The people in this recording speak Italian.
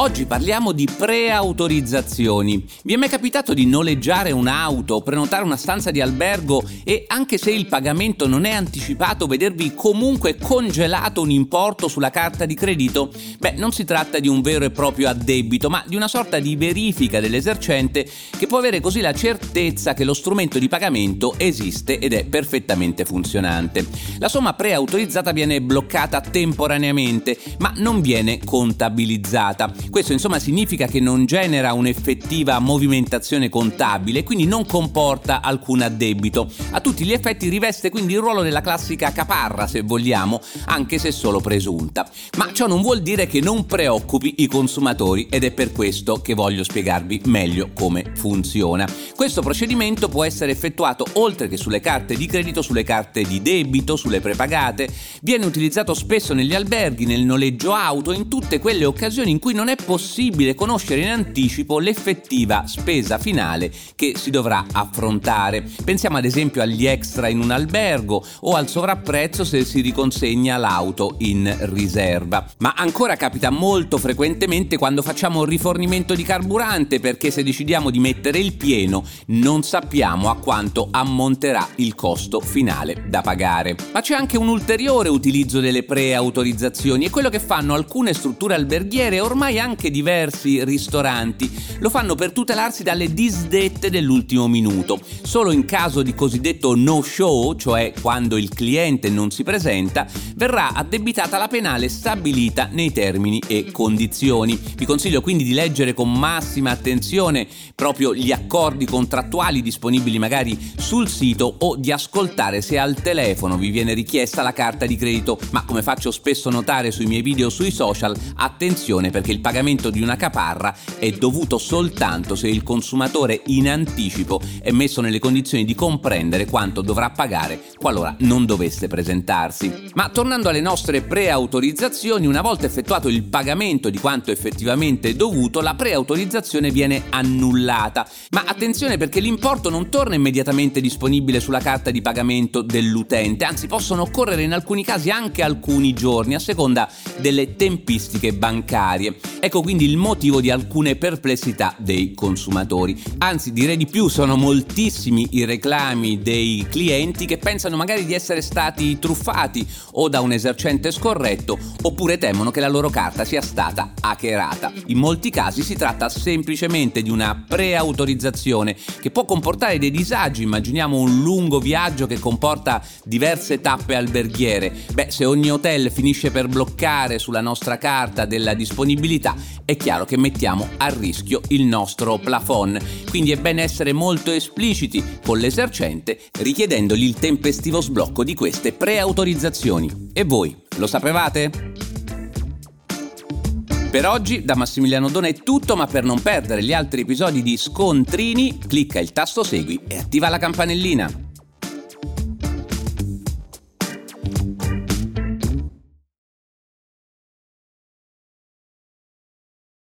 Oggi parliamo di preautorizzazioni. Vi è mai capitato di noleggiare un'auto prenotare una stanza di albergo e anche se il pagamento non è anticipato vedervi comunque congelato un importo sulla carta di credito? Beh, non si tratta di un vero e proprio addebito, ma di una sorta di verifica dell'esercente che può avere così la certezza che lo strumento di pagamento esiste ed è perfettamente funzionante. La somma preautorizzata viene bloccata temporaneamente, ma non viene contabilizzata. Questo insomma significa che non genera un'effettiva movimentazione contabile quindi non comporta alcun addebito. A tutti gli effetti riveste quindi il ruolo della classica caparra, se vogliamo, anche se solo presunta. Ma ciò non vuol dire che non preoccupi i consumatori ed è per questo che voglio spiegarvi meglio come funziona. Questo procedimento può essere effettuato oltre che sulle carte di credito, sulle carte di debito, sulle prepagate, viene utilizzato spesso negli alberghi, nel noleggio auto, in tutte quelle occasioni in cui non è possibile conoscere in anticipo l'effettiva spesa finale che si dovrà affrontare. Pensiamo ad esempio agli extra in un albergo o al sovrapprezzo se si riconsegna l'auto in riserva. Ma ancora capita molto frequentemente quando facciamo un rifornimento di carburante perché se decidiamo di mettere il pieno non sappiamo a quanto ammonterà il costo finale da pagare. Ma c'è anche un ulteriore utilizzo delle preautorizzazioni e quello che fanno alcune strutture alberghiere ormai anche diversi ristoranti lo fanno per tutelarsi dalle disdette dell'ultimo minuto. Solo in caso di cosiddetto no show, cioè quando il cliente non si presenta, verrà addebitata la penale stabilita nei termini e condizioni. Vi consiglio quindi di leggere con massima attenzione proprio gli accordi contrattuali disponibili magari sul sito o di ascoltare se al telefono vi viene richiesta la carta di credito, ma come faccio spesso notare sui miei video sui social, attenzione perché il pagamento di una caparra è dovuto soltanto se il consumatore in anticipo è messo nelle condizioni di comprendere quanto dovrà pagare qualora non dovesse presentarsi. Ma tornando alle nostre preautorizzazioni, una volta effettuato il pagamento di quanto effettivamente dovuto, la preautorizzazione viene annullata. Ma attenzione perché l'importo non torna immediatamente disponibile sulla carta di pagamento dell'utente, anzi possono occorrere in alcuni casi anche alcuni giorni a seconda delle tempistiche bancarie. Ecco quindi il motivo di alcune perplessità dei consumatori. Anzi, direi di più, sono moltissimi i reclami dei clienti che pensano magari di essere stati truffati o da un esercente scorretto oppure temono che la loro carta sia stata hackerata. In molti casi si tratta semplicemente di una preautorizzazione che può comportare dei disagi, immaginiamo un lungo viaggio che comporta diverse tappe alberghiere. Beh, se ogni hotel finisce per bloccare sulla nostra carta della disponibilità, pubblicità, è chiaro che mettiamo a rischio il nostro plafond. Quindi è bene essere molto espliciti con l'esercente richiedendogli il tempestivo sblocco di queste preautorizzazioni. E voi, lo sapevate? Per oggi da Massimiliano Dona è tutto, ma per non perdere gli altri episodi di Scontrini, clicca il tasto segui e attiva la campanellina.